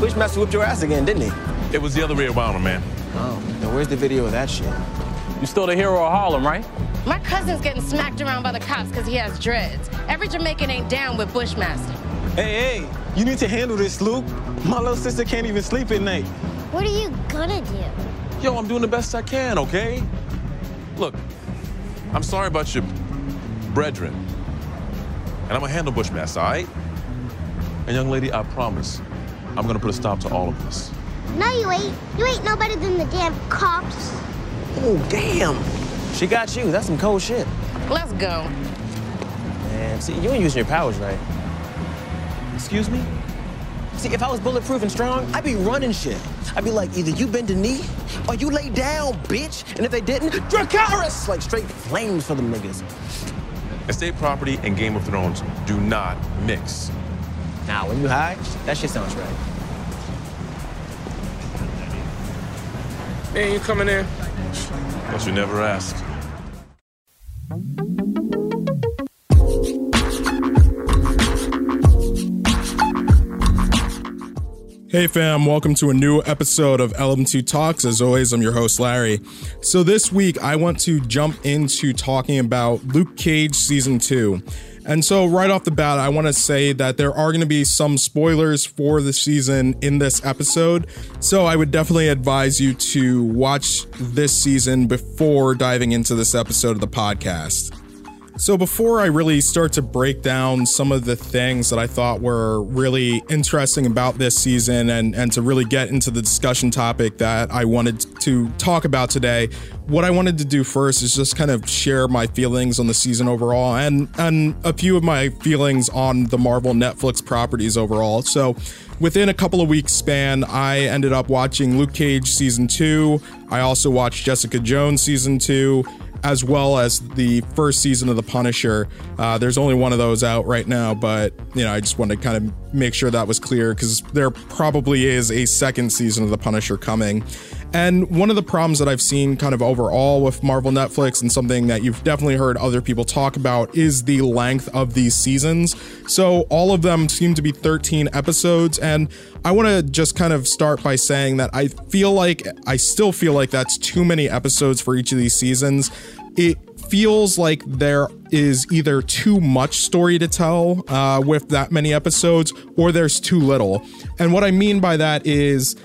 Bushmaster whipped your ass again, didn't he? It was the other way around, man. Oh, then where's the video of that shit? You still the hero of Harlem, right? My cousin's getting smacked around by the cops because he has dreads. Every Jamaican ain't down with Bushmaster. Hey, hey, you need to handle this, Luke. My little sister can't even sleep at night. What are you gonna do? Yo, I'm doing the best I can, okay? Look, I'm sorry about your brethren. And I'm gonna handle Bushmaster, all right? And young lady, I promise, I'm gonna put a stop to all of this. No, you ain't. You ain't no better than the damn cops. Oh, damn. She got you. That's some cold shit. Let's go. Man, see, you ain't using your powers right. Excuse me? See, if I was bulletproof and strong, I'd be running shit. I'd be like, either you bend a knee or you lay down, bitch. And if they didn't, Dracarys! Like straight flames for them niggas. Estate property and Game of Thrones do not mix. Now, when you high, that shit sounds right. Man, you coming in? But you never asked. Hey fam, welcome to a new episode of LM2 Talks. As always, I'm your host Larry. So this week I want to jump into talking about Luke Cage season 2. And so right off the bat, I want to say that there are going to be some spoilers for the season in this episode. So I would definitely advise you to watch this season before diving into this episode of the podcast. So, before I really start to break down some of the things that I thought were really interesting about this season and, and to really get into the discussion topic that I wanted to talk about today, what I wanted to do first is just kind of share my feelings on the season overall and, and a few of my feelings on the Marvel Netflix properties overall. So, within a couple of weeks span, I ended up watching Luke Cage season two. I also watched Jessica Jones season two as well as the first season of The Punisher. Uh, there's only one of those out right now, but you know, I just wanted to kind of make sure that was clear because there probably is a second season of The Punisher coming. And one of the problems that I've seen kind of overall with Marvel Netflix and something that you've definitely heard other people talk about is the length of these seasons. So all of them seem to be 13 episodes. And I want to just kind of start by saying that I feel like, I still feel like that's too many episodes for each of these seasons. It feels like there is either too much story to tell uh, with that many episodes or there's too little. And what I mean by that is,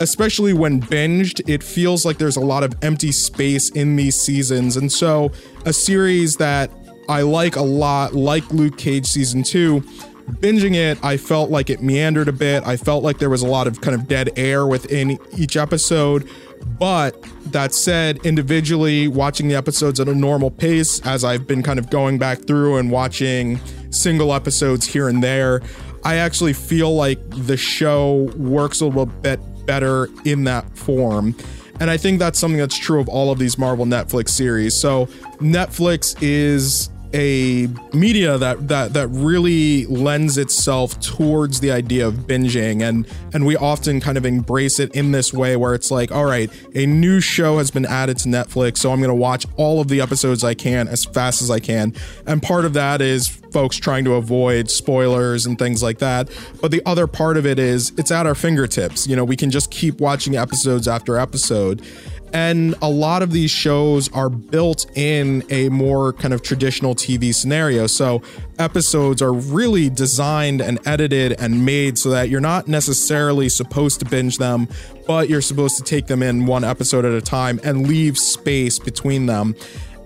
especially when binged, it feels like there's a lot of empty space in these seasons. And so, a series that I like a lot, like Luke Cage season two, binging it, I felt like it meandered a bit. I felt like there was a lot of kind of dead air within each episode. But that said, individually watching the episodes at a normal pace, as I've been kind of going back through and watching single episodes here and there, I actually feel like the show works a little bit better in that form. And I think that's something that's true of all of these Marvel Netflix series. So Netflix is a media that that that really lends itself towards the idea of binging and and we often kind of embrace it in this way where it's like all right a new show has been added to Netflix so I'm going to watch all of the episodes I can as fast as I can. And part of that is folks trying to avoid spoilers and things like that but the other part of it is it's at our fingertips. You know we can just keep watching episodes after episode and a lot of these shows are built in a more kind of traditional TV scenario. So episodes are really designed and edited and made so that you're not necessarily supposed to binge them, but you're supposed to take them in one episode at a time and leave space between them.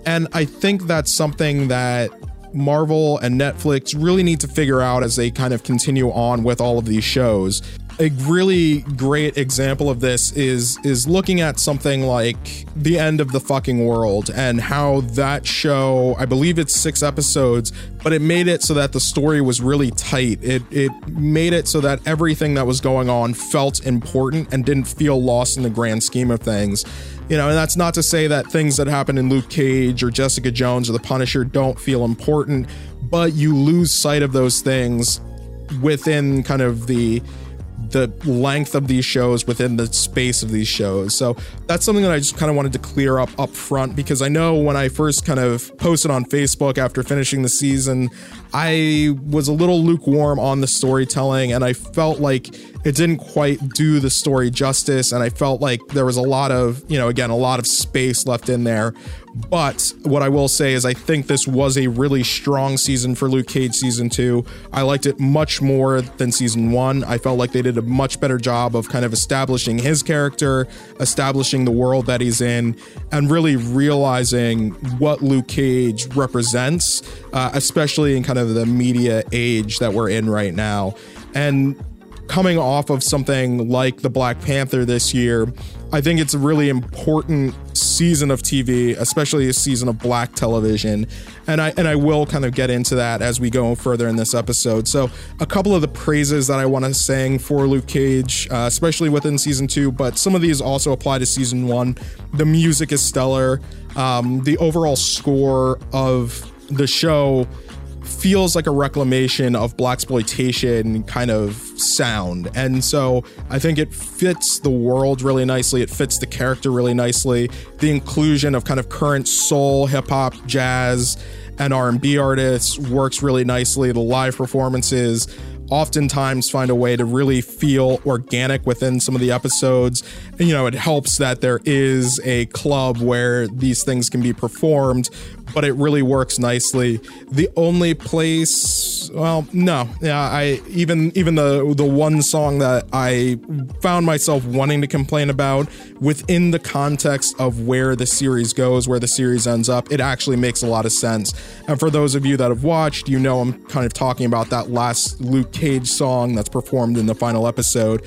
And I think that's something that Marvel and Netflix really need to figure out as they kind of continue on with all of these shows a really great example of this is is looking at something like the end of the fucking world and how that show i believe it's six episodes but it made it so that the story was really tight. It it made it so that everything that was going on felt important and didn't feel lost in the grand scheme of things. You know and that's not to say that things that happen in luke cage or jessica jones or the punisher don't feel important but you lose sight of those things within kind of the the length of these shows within the space of these shows. So that's something that I just kind of wanted to clear up up front because I know when I first kind of posted on Facebook after finishing the season, I was a little lukewarm on the storytelling and I felt like it didn't quite do the story justice and I felt like there was a lot of, you know, again, a lot of space left in there. But what I will say is I think this was a really strong season for Luke Cage season 2. I liked it much more than season 1. I felt like they did a much better job of kind of establishing his character, establishing the world that he's in, and really realizing what Luke Cage represents, uh, especially in kind of the media age that we're in right now. And coming off of something like the Black Panther this year, I think it's a really important season of TV, especially a season of black television. And I and I will kind of get into that as we go further in this episode. So, a couple of the praises that I want to sing for Luke Cage, uh, especially within season two, but some of these also apply to season one. The music is stellar. Um, the overall score of the show feels like a reclamation of blaxploitation kind of sound. And so i think it fits the world really nicely. It fits the character really nicely. The inclusion of kind of current soul hip-hop jazz and r&b artists works really nicely. The live performances oftentimes find a way to really feel organic within some of the episodes. You know, it helps that there is a club where these things can be performed, but it really works nicely. The only place, well, no, yeah, I even even the the one song that I found myself wanting to complain about within the context of where the series goes, where the series ends up, it actually makes a lot of sense. And for those of you that have watched, you know I'm kind of talking about that last Luke Cage song that's performed in the final episode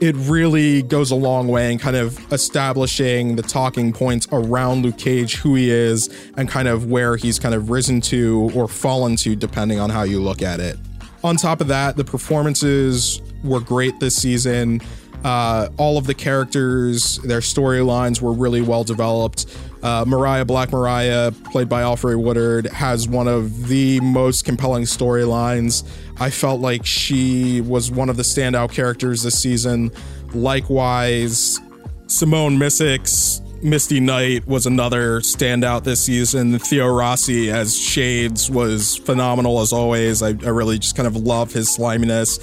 it really goes a long way in kind of establishing the talking points around Luke Cage, who he is, and kind of where he's kind of risen to or fallen to, depending on how you look at it. On top of that, the performances were great this season. Uh, all of the characters, their storylines were really well developed. Uh, Mariah Black Mariah, played by Alfre Woodard, has one of the most compelling storylines. I felt like she was one of the standout characters this season. Likewise, Simone Missick's Misty Knight was another standout this season. Theo Rossi as Shades was phenomenal as always. I, I really just kind of love his sliminess.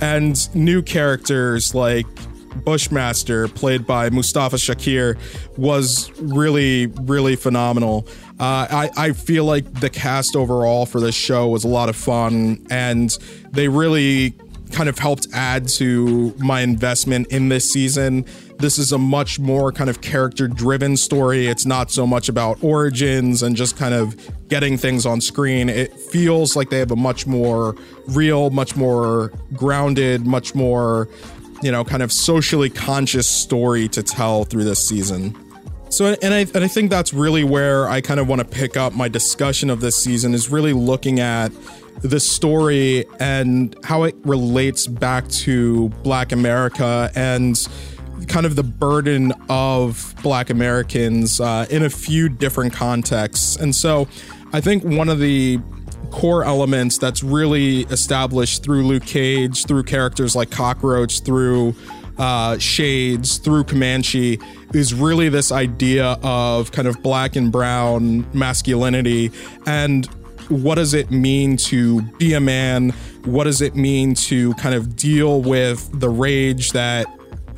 And new characters like Bushmaster, played by Mustafa Shakir, was really, really phenomenal. Uh, I, I feel like the cast overall for this show was a lot of fun, and they really kind of helped add to my investment in this season. This is a much more kind of character driven story. It's not so much about origins and just kind of getting things on screen. It feels like they have a much more real, much more grounded, much more, you know, kind of socially conscious story to tell through this season. So, and I, and I think that's really where I kind of want to pick up my discussion of this season is really looking at the story and how it relates back to Black America and kind of the burden of Black Americans uh, in a few different contexts. And so I think one of the core elements that's really established through Luke Cage, through characters like Cockroach, through uh, Shades, through Comanche, is really this idea of kind of black and brown masculinity and what does it mean to be a man? What does it mean to kind of deal with the rage that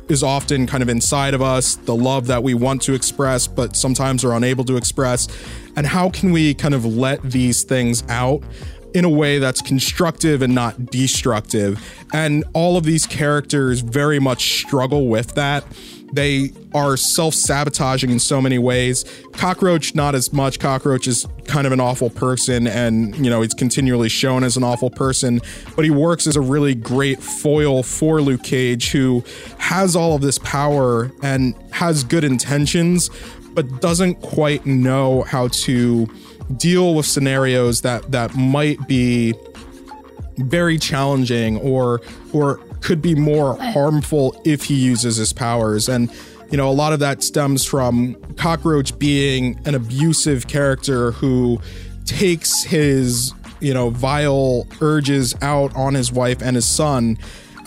is often kind of inside of us, the love that we want to express, but sometimes are unable to express? And how can we kind of let these things out in a way that's constructive and not destructive? And all of these characters very much struggle with that. They are self sabotaging in so many ways. Cockroach, not as much. Cockroach is kind of an awful person, and, you know, he's continually shown as an awful person, but he works as a really great foil for Luke Cage, who has all of this power and has good intentions, but doesn't quite know how to deal with scenarios that that might be very challenging or or could be more harmful if he uses his powers and you know a lot of that stems from cockroach being an abusive character who takes his you know vile urges out on his wife and his son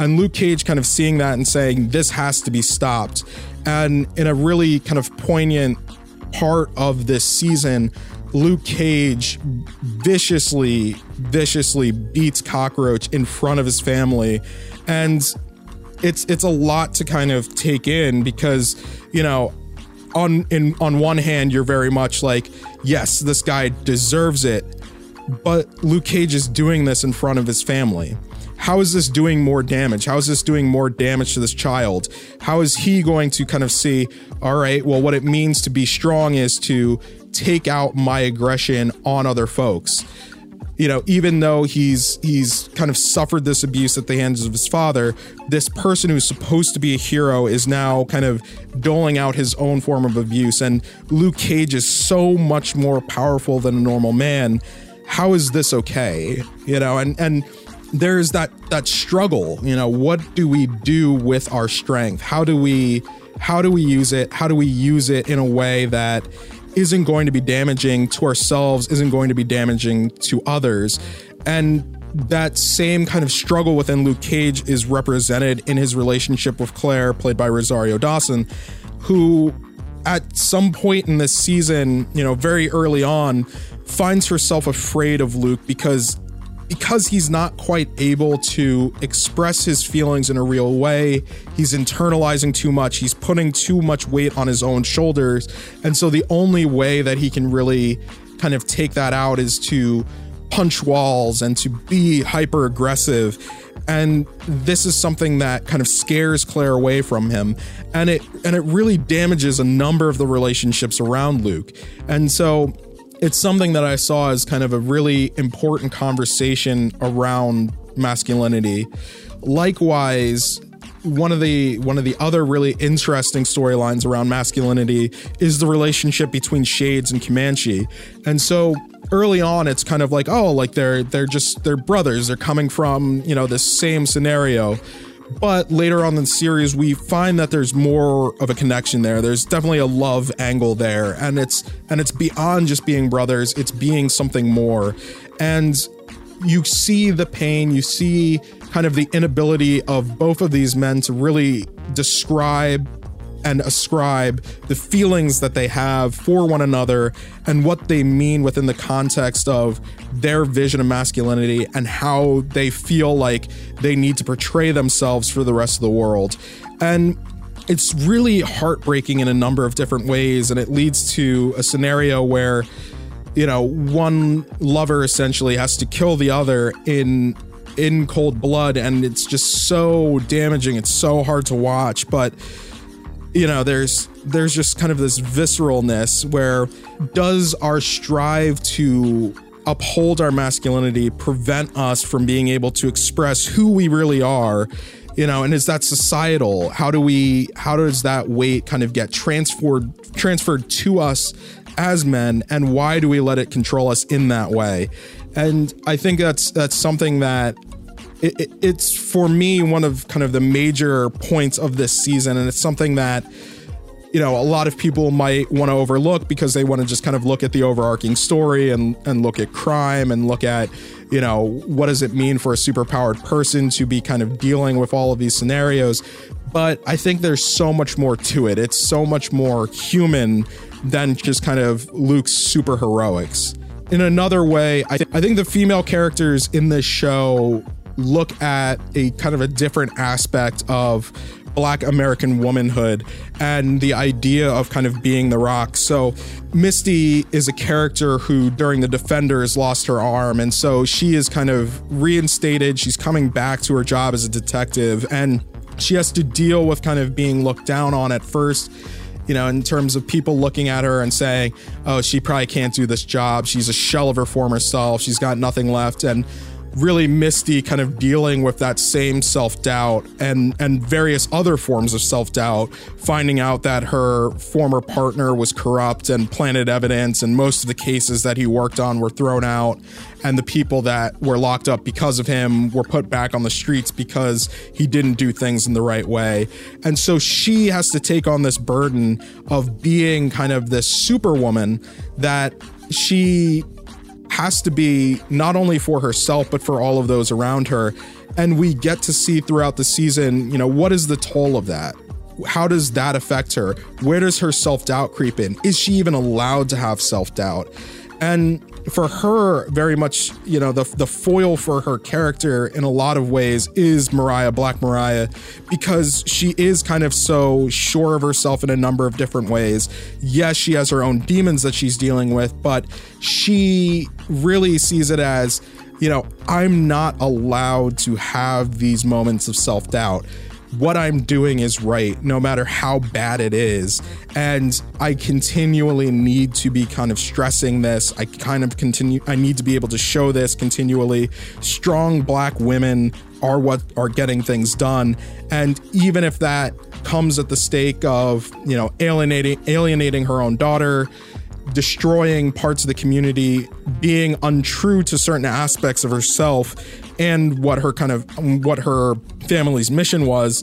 and Luke Cage kind of seeing that and saying this has to be stopped. And in a really kind of poignant part of this season, Luke Cage viciously, viciously beats Cockroach in front of his family. And it's it's a lot to kind of take in because, you know, on in on one hand you're very much like, yes, this guy deserves it, but Luke Cage is doing this in front of his family. How is this doing more damage? How is this doing more damage to this child? How is he going to kind of see, all right, well, what it means to be strong is to take out my aggression on other folks. You know, even though he's he's kind of suffered this abuse at the hands of his father, this person who's supposed to be a hero is now kind of doling out his own form of abuse. And Luke Cage is so much more powerful than a normal man. How is this okay? You know, and and there's that that struggle you know what do we do with our strength how do we how do we use it how do we use it in a way that isn't going to be damaging to ourselves isn't going to be damaging to others. And that same kind of struggle within Luke Cage is represented in his relationship with Claire played by Rosario Dawson who at some point in this season you know very early on finds herself afraid of Luke because because he's not quite able to express his feelings in a real way, he's internalizing too much, he's putting too much weight on his own shoulders. And so the only way that he can really kind of take that out is to punch walls and to be hyper aggressive. And this is something that kind of scares Claire away from him. And it and it really damages a number of the relationships around Luke. And so it's something that I saw as kind of a really important conversation around masculinity. Likewise, one of the one of the other really interesting storylines around masculinity is the relationship between Shades and Comanche. And so early on it's kind of like, oh, like they're they're just they're brothers. They're coming from, you know, this same scenario. But later on in the series, we find that there's more of a connection there. There's definitely a love angle there, and it's and it's beyond just being brothers. It's being something more, and you see the pain. You see kind of the inability of both of these men to really describe and ascribe the feelings that they have for one another and what they mean within the context of their vision of masculinity and how they feel like they need to portray themselves for the rest of the world. And it's really heartbreaking in a number of different ways. And it leads to a scenario where, you know, one lover essentially has to kill the other in in cold blood and it's just so damaging it's so hard to watch but you know there's there's just kind of this visceralness where does our strive to uphold our masculinity prevent us from being able to express who we really are you know and is that societal? How do we how does that weight kind of get transferred transferred to us as men and why do we let it control us in that way? And i think that's that's something that it, it, it's for me one of kind of the major points of this season, and it's something that you know a lot of people might want to overlook because they want to just kind of look at the overarching story and and look at crime and look at you know what does it mean for a superpowered person to be kind of dealing with all of these scenarios. But i think there's so much more to it. It's so much more human than just kind of luke's super heroics in another way I, th- I think the female characters in this show look at a kind of a different aspect of black American womanhood and the idea of kind of being the rock. So Misty is a character who during the Defenders lost her arm and so she is kind of reinstated. She's coming back to her job as a detective and she has to deal with kind of being looked down on at first you know, in terms of people looking at her and saying, oh, she probably can't do this job. She's a shell of her former self. She's got nothing left. And really Misty kind of dealing with that same self-doubt and and various other forms of self-doubt finding out that her former partner was corrupt and planted evidence and most of the cases that he worked on were thrown out and the people that were locked up because of him were put back on the streets because he didn't do things in the right way. And so she has to take on this burden of being kind of this superwoman that she has to be not only for herself but for all of those around her. And we get to see throughout the season you know what is the toll of that? How does that affect her? Where does her self-doubt creep in? Is she even allowed to have self-doubt? And for her very much you know the the foil for her character in a lot of ways is Mariah Black Mariah because she is kind of so sure of herself in a number of different ways. Yes she has her own demons that she's dealing with but she really sees it as you know I'm not allowed to have these moments of self-doubt what I'm doing is right, no matter how bad it is. And I continually need to be kind of stressing this. I kind of continue, I need to be able to show this continually. Strong black women are what are getting things done. And even if that comes at the stake of, you know, alienating, alienating her own daughter, destroying parts of the community, being untrue to certain aspects of herself and what her kind of what her family's mission was.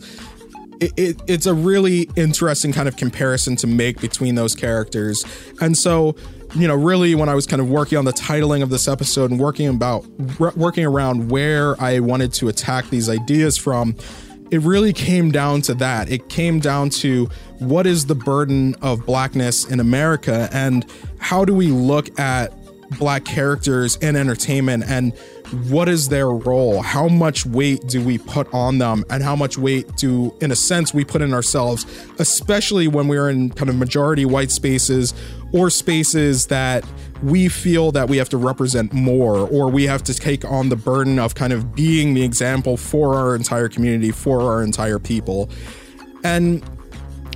It, it, it's a really interesting kind of comparison to make between those characters. And so, you know, really when I was kind of working on the titling of this episode and working about working around where I wanted to attack these ideas from, it really came down to that. It came down to what is the burden of blackness in America and how do we look at black characters in entertainment and what is their role? How much weight do we put on them? And how much weight do, in a sense, we put in ourselves, especially when we're in kind of majority white spaces or spaces that we feel that we have to represent more or we have to take on the burden of kind of being the example for our entire community, for our entire people. And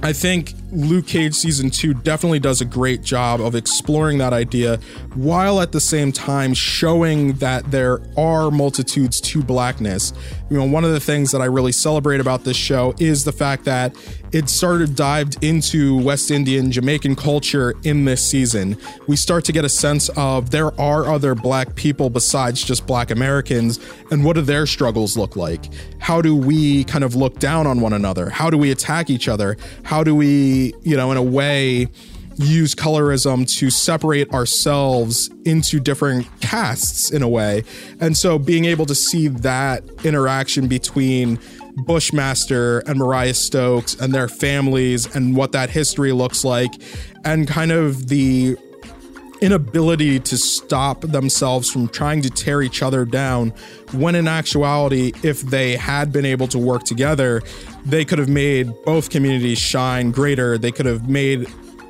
I think Luke Cage season two definitely does a great job of exploring that idea while at the same time showing that there are multitudes to blackness. You know, one of the things that I really celebrate about this show is the fact that it started dived into West Indian Jamaican culture in this season. We start to get a sense of there are other black people besides just black Americans, and what do their struggles look like? How do we kind of look down on one another? How do we attack each other? How do we, you know, in a way, use colorism to separate ourselves into different castes in a way. And so being able to see that interaction between Bushmaster and Mariah Stokes and their families and what that history looks like, and kind of the inability to stop themselves from trying to tear each other down when in actuality if they had been able to work together they could have made both communities shine greater. They could have made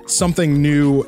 something new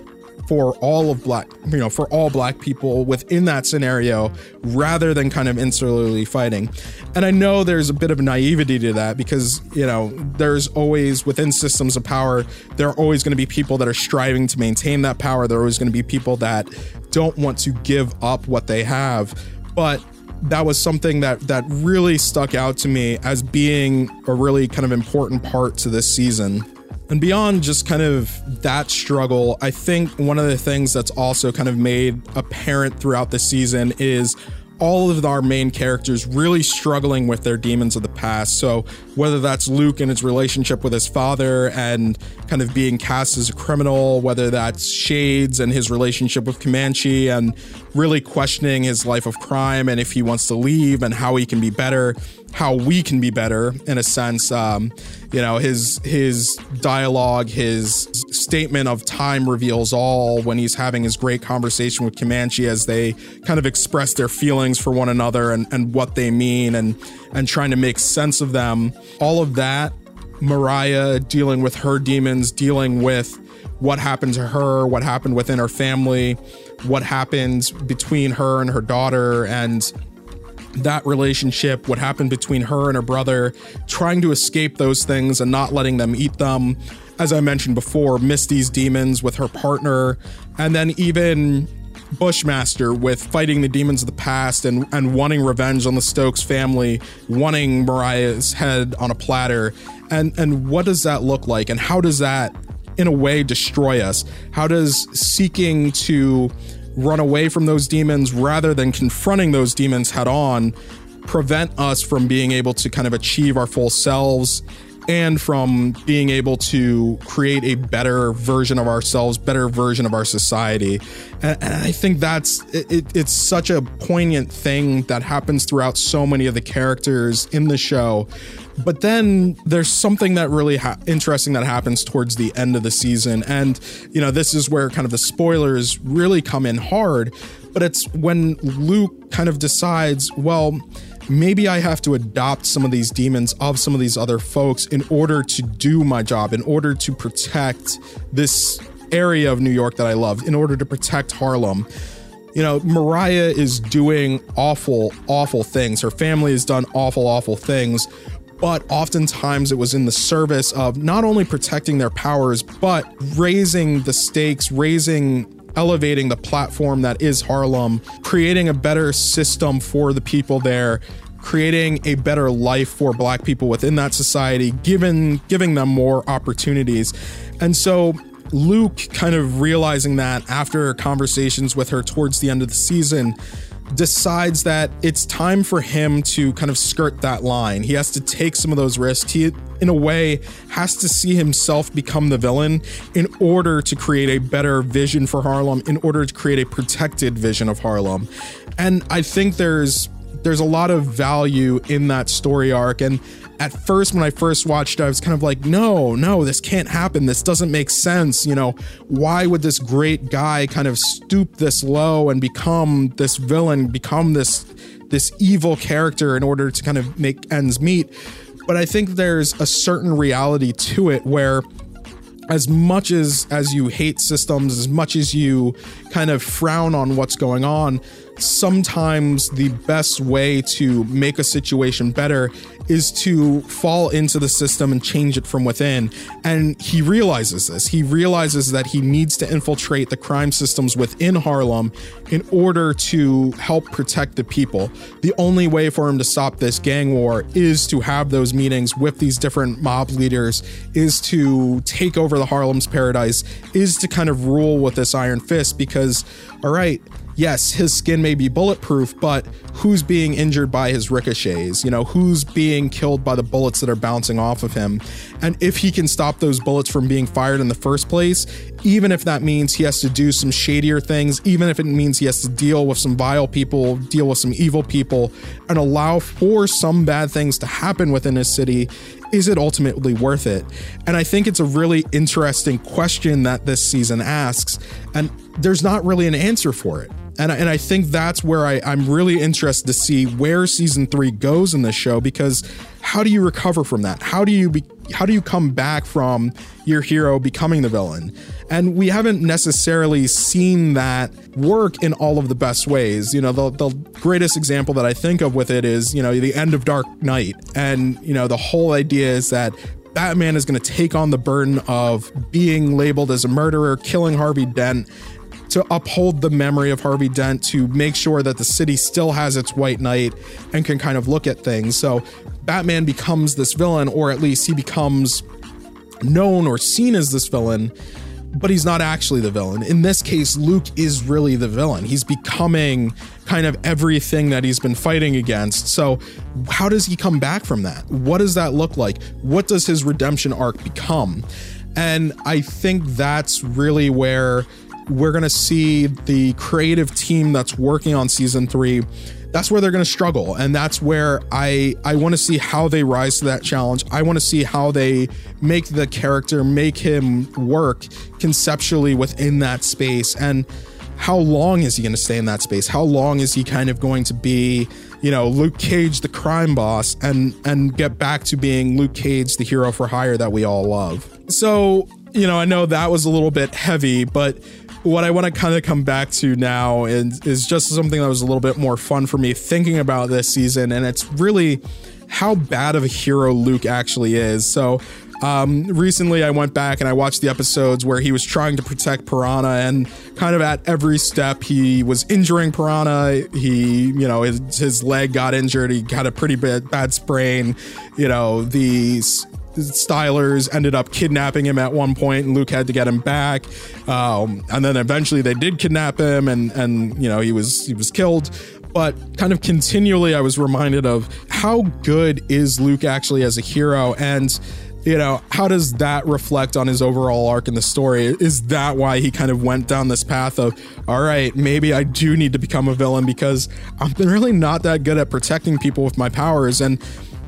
for all of black you know for all black people within that scenario rather than kind of insularly fighting. And i know there's a bit of naivety to that because you know there's always within systems of power there are always going to be people that are striving to maintain that power. There are always going to be people that don't want to give up what they have. But that was something that that really stuck out to me as being a really kind of important part to this season and beyond just kind of that struggle, I think one of the things that's also kind of made apparent throughout the season is all of our main characters really struggling with their demons of the past. So, whether that's Luke and his relationship with his father and kind of being cast as a criminal, whether that's Shades and his relationship with Comanche and really questioning his life of crime and if he wants to leave and how he can be better, how we can be better in a sense. Um, you know, his his dialogue, his statement of time reveals all when he's having his great conversation with Comanche as they kind of express their feelings for one another and, and what they mean and and trying to make sense of them. All of that, Mariah dealing with her demons, dealing with what happened to her, what happened within her family, what happened between her and her daughter, and that relationship, what happened between her and her brother, trying to escape those things and not letting them eat them. As I mentioned before, Misty's demons with her partner, and then even Bushmaster with fighting the demons of the past and, and wanting revenge on the Stokes family, wanting Mariah's head on a platter. And and what does that look like? And how does that in a way destroy us? How does seeking to run away from those demons rather than confronting those demons head on prevent us from being able to kind of achieve our full selves and from being able to create a better version of ourselves, better version of our society. And, I think that's it, it's such a poignant thing that happens throughout so many of the characters in the show. But then there's something that really ha- interesting that happens towards the end of the season. And, you know, this is where kind of the spoilers really come in hard. But it's when Luke kind of decides, well, maybe I have to adopt some of these demons of some of these other folks in order to do my job, in order to protect this area of New York that I love, in order to protect Harlem. You know, Mariah is doing awful, awful things. Her family has done awful, awful things. But oftentimes it was in the service of not only protecting their powers, but raising the stakes, raising elevating the platform that is Harlem, creating a better system for the people there, creating a better life for black people within that society, giving giving them more opportunities. And so Luke kind of realizing that after conversations with her towards the end of the season, decides that it's time for him to kind of skirt that line. He has to take some of those risks. He, in a way, has to see himself become the villain in order to create a better vision for Harlem, in order to create a protected vision of Harlem. And I think there's there's a lot of value in that story arc and at first when I first watched I was kind of like, no, no, this can't happen. This doesn't make sense. You know, why would this great guy kind of stoop this low and become this villain, become this this evil character in order to kind of make ends meet? But I think there's a certain reality to it where as much as as you hate systems as much as you kind of frown on what's going on sometimes the best way to make a situation better is to fall into the system and change it from within. And he realizes this. He realizes that he needs to infiltrate the crime systems within Harlem in order to help protect the people. The only way for him to stop this gang war is to have those meetings with these different mob leaders, is to take over the Harlem's paradise, is to kind of rule with this iron fist because, all right, yes, his skin may be bulletproof, but who's being injured by his ricochets? You know, who's being killed by the bullets that are bouncing off of him? And if he can stop those bullets from being fired in the first place, even if that means he has to do some shadier things, even if it means he has to deal with some vile people, deal with some evil people, and allow for some bad things to happen within his city, is it ultimately worth it? And I think it's a really interesting question that this season asks, and there's not really an answer for it and I, and I think that's where I, I'm really interested to see where season three goes in this show because how do you recover from that? How do you be, how do you come back from your hero becoming the villain? And we haven't necessarily seen that work in all of the best ways. You know, the, the greatest example that I think of with it is, you know, the end of Dark Knight. And, you know, the whole idea is that Batman is going to take on the burden of being labeled as a murderer, killing Harvey Dent, to uphold the memory of Harvey Dent, to make sure that the city still has its white knight and can kind of look at things. So Batman becomes this villain, or at least he becomes known or seen as this villain, but he's not actually the villain. In this case, Luke is really the villain. He's becoming kind of everything that he's been fighting against. So, how does he come back from that? What does that look like? What does his redemption arc become? And I think that's really where we're going to see the creative team that's working on season three that's where they're going to struggle. And that's where i i want to see how they rise to that challenge. I want to see how they make the character make him work conceptually within that space. And how long is he going to stay in that space? How long is he kind of going to be you know luke cage the crime boss and and get back to being luke cage the hero for hire that we all love? So you know i know that was a little bit heavy but what I want to kind of come back to now is, is just something that was a little bit more fun for me thinking about this season, and it's really how bad of a hero Luke actually is. So, um, recently I went back and I watched the episodes where he was trying to protect Piranha, and kind of at every step he was injuring Piranha. He, you know, his, his leg got injured. He had a pretty bad, bad sprain. You know, the Stylers ended up kidnapping him at one point, and Luke had to get him back. Um, and then eventually they did kidnap him, and and you know he was he was killed. But kind of continually, I was reminded of how good is Luke actually as a hero, and you know, how does that reflect on his overall arc in the story? Is that why he kind of went down this path of, all right, maybe I do need to become a villain because I'm really not that good at protecting people with my powers? And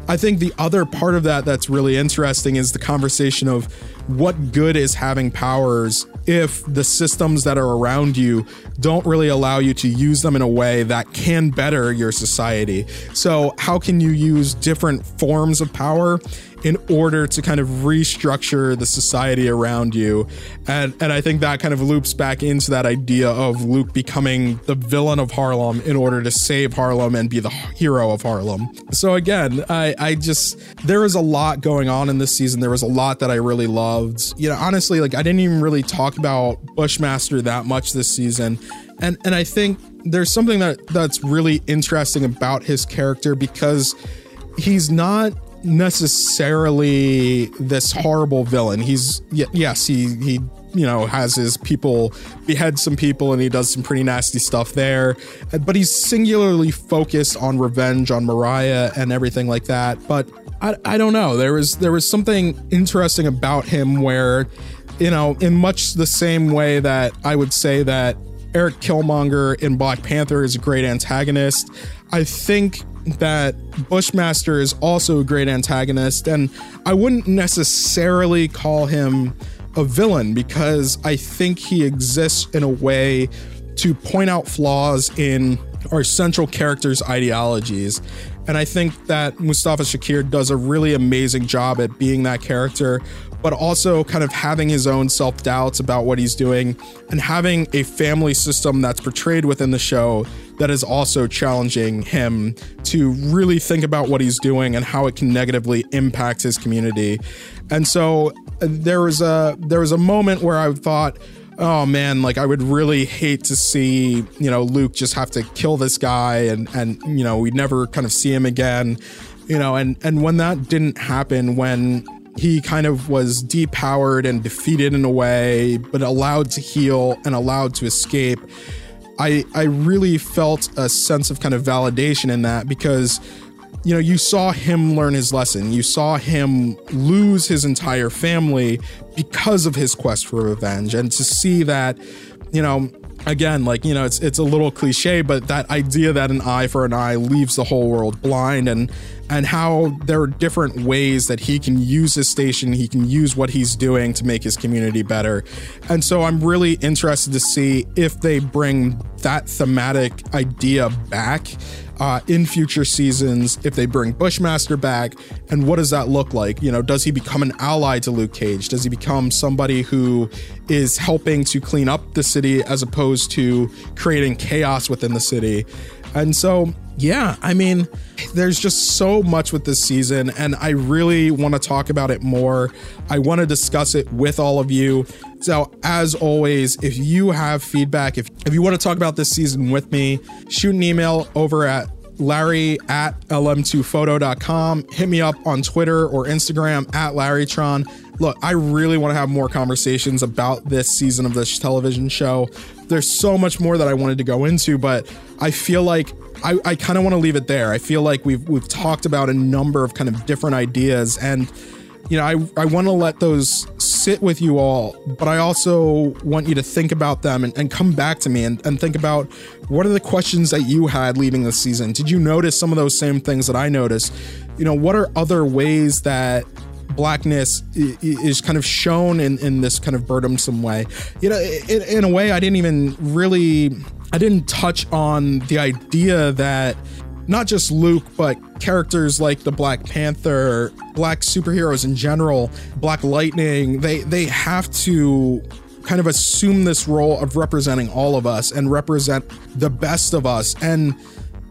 I think the other part of that that's really interesting is the conversation of what good is having powers if the systems that are around you don't really allow you to use them in a way that can better your society. So, how can you use different forms of power in order to kind of restructure the society around you? And and I think that kind of loops back into that idea of Luke becoming the villain of Harlem in order to save Harlem and be the hero of Harlem. So again, I I just there was a lot going on in this season. There was a lot that I really loved. You know, honestly, like I didn't even really talk about Bushmaster that much this season. And and I think there's something that that's really interesting about his character because he's not necessarily this horrible villain. He's yes, he he you know has his people behead some people and he does some pretty nasty stuff there, but he's singularly focused on revenge on Mariah and everything like that. But I, I don't know. There was there was something interesting about him where you know in much the same way that I would say that Eric Killmonger in Black Panther is a great antagonist. I think that Bushmaster is also a great antagonist, and I wouldn't necessarily call him a villain because I think he exists in a way to point out flaws in our central characters' ideologies. And I think that Mustafa Shakir does a really amazing job at being that character, but also kind of having his own self doubts about what he's doing and having a family system that's portrayed within the show that is also challenging him to really think about what he's doing and how it can negatively impact his community. And so uh, there was a there was a moment where I thought oh man, like I would really hate to see, you know, Luke just have to kill this guy and and you know, we'd never kind of see him again. You know, and and when that didn't happen when he kind of was depowered and defeated in a way, but allowed to heal and allowed to escape. I I really felt a sense of kind of validation in that because you know, you saw him learn his lesson. You saw him lose his entire family because of his quest for revenge. And to see that, you know, again, like, you know, it's it's a little cliche, but that idea that an eye for an eye leaves the whole world blind and and how there are different ways that he can use his station, he can use what he's doing to make his community better. And so I'm really interested to see if they bring that thematic idea back uh, in future seasons if they bring Bushmaster back, and what does that look like? You know, does he become an ally to Luke Cage? Does he become somebody who is helping to clean up the city as opposed to creating chaos within the city? And so, yeah, I mean, there's just so much with this season, and I really want to talk about it more. I want to discuss it with all of you. So, as always, if you have feedback, if, if you want to talk about this season with me, shoot an email over at Larry at lm2photo.com. Hit me up on Twitter or Instagram at LarryTron. Look, I really want to have more conversations about this season of this television show. There's so much more that I wanted to go into, but I feel like I, I kind of want to leave it there. I feel like we've we've talked about a number of kind of different ideas and you know, I, I want to let those sit with you all, but I also want you to think about them and, and come back to me and, and think about what are the questions that you had leaving the season? Did you notice some of those same things that I noticed? You know, what are other ways that blackness is kind of shown in, in this kind of burdensome way? You know, in, in a way, I didn't even really, I didn't touch on the idea that not just Luke, but characters like the Black Panther, black superheroes in general, Black Lightning, they they have to kind of assume this role of representing all of us and represent the best of us. And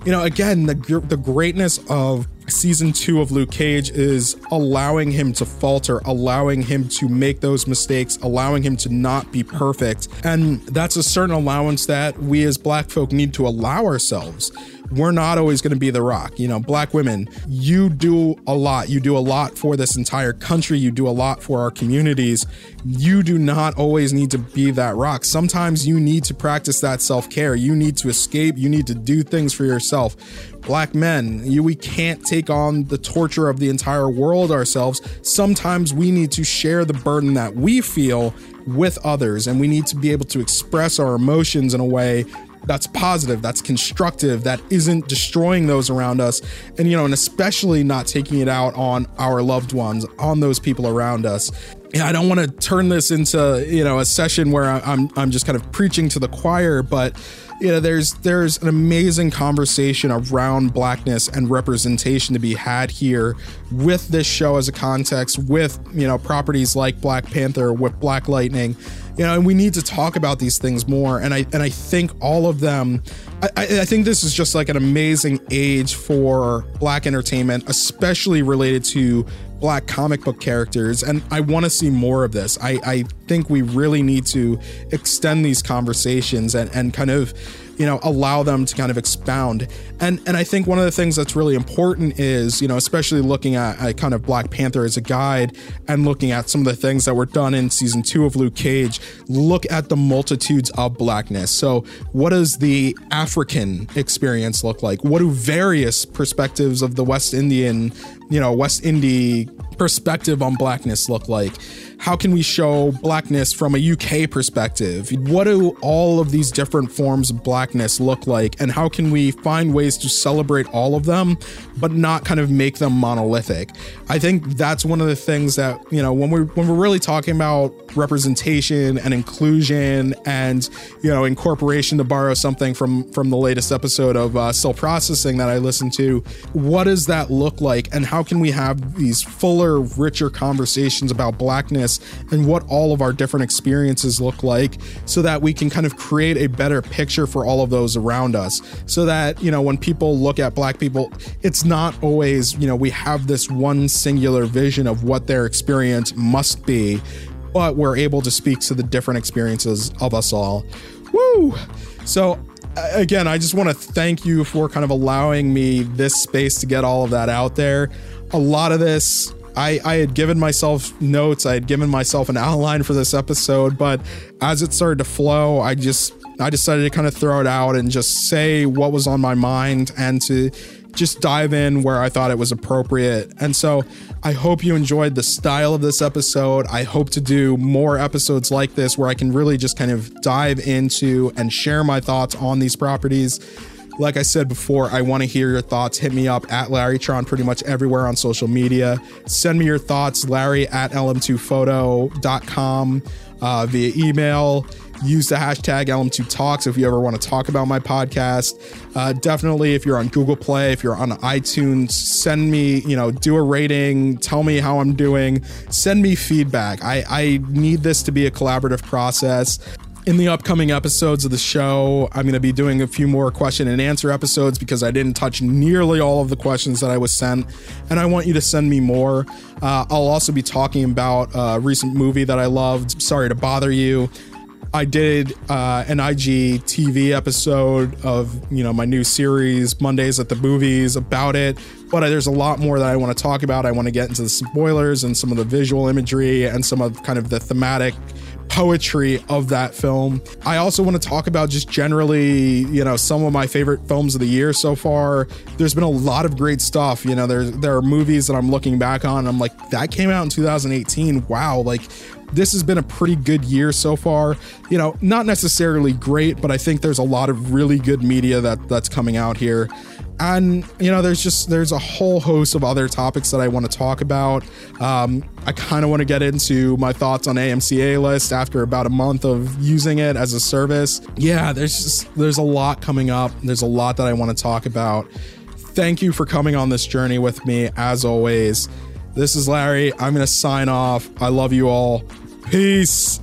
you know, again, the the greatness of season 2 of Luke Cage is allowing him to falter, allowing him to make those mistakes, allowing him to not be perfect. And that's a certain allowance that we as black folk need to allow ourselves we're not always going to be the rock. You know, black women, you do a lot. You do a lot for this entire country. You do a lot for our communities. You do not always need to be that rock. Sometimes you need to practice that self care. You need to escape. You need to do things for yourself. Black men, you, we can't take on the torture of the entire world ourselves. Sometimes we need to share the burden that we feel with others, and we need to be able to express our emotions in a way that's positive, that's constructive, that isn't destroying those around us. And, you know, and especially not taking it out on our loved ones, on those people around us. Yeah, I don't want to turn this into, you know, a session where I'm I'm just kind of preaching to the choir, but you know, there's there's an amazing conversation around blackness and representation to be had here with this show as a context, with you know properties like Black Panther, with Black Lightning, you know, and we need to talk about these things more. And I and I think all of them, I, I think this is just like an amazing age for black entertainment, especially related to black comic book characters and i want to see more of this. I, I think we really need to extend these conversations and, and kind of you know allow them to kind of expound. And and i think one of the things that's really important is you know especially looking at, at kind of black panther as a guide and looking at some of the things that were done in season two of luke cage look at the multitudes of blackness. So what does the african experience look like? What do various perspectives of the west indian you know west indie perspective on blackness look like how can we show blackness from a UK perspective? What do all of these different forms of blackness look like? And how can we find ways to celebrate all of them, but not kind of make them monolithic? I think that's one of the things that, you know, when we're when we're really talking about representation and inclusion and, you know, incorporation to borrow something from from the latest episode of uh, Still Processing that I listened to, what does that look like? And how can we have these fuller, richer conversations about blackness and what all of our different experiences look like so that we can kind of create a better picture for all of those around us. So that, you know, when people look at black people, it's not always, you know, we have this one singular vision of what their experience must be, but we're able to speak to the different experiences of us all. Woo! So again, I just want to thank you for kind of allowing me this space to get all of that out there. A lot of this I, I had given myself notes, I had given myself an outline for this episode, but as it started to flow, I just I decided to kind of throw it out and just say what was on my mind and to just dive in where I thought it was appropriate. And so I hope you enjoyed the style of this episode. I hope to do more episodes like this where I can really just kind of dive into and share my thoughts on these properties like I said before, I want to hear your thoughts. Hit me up at LarryTron pretty much everywhere on social media. Send me your thoughts, Larry at lm2photo.com uh, via email. Use the hashtag LM2Talks if you ever want to talk about my podcast. Uh, definitely, if you're on Google Play, if you're on iTunes, send me, you know, do a rating, tell me how I'm doing, send me feedback. I, I need this to be a collaborative process in the upcoming episodes of the show, I'm going to be doing a few more question and answer episodes because I didn't touch nearly all of the questions that I was sent, and I want you to send me more. Uh, I'll also be talking about a recent movie that I loved. Sorry to bother you. I did uh, an IG TV episode of you know my new series Mondays at the Movies about it, but there's a lot more that I want to talk about. I want to get into the spoilers and some of the visual imagery and some of kind of the thematic poetry of that film. I also want to talk about just generally, you know, some of my favorite films of the year so far. There's been a lot of great stuff. You know, there's there are movies that I'm looking back on. I'm like, that came out in 2018. Wow, like this has been a pretty good year so far. You know, not necessarily great, but I think there's a lot of really good media that that's coming out here and you know there's just there's a whole host of other topics that i want to talk about. Um, i kind of want to get into my thoughts on AMC A-List after about a month of using it as a service. Yeah there's just there's a lot coming up. There's a lot that i want to talk about. Thank you for coming on this journey with me as always. This is larry. I'm gonna sign off. I love you all. Peace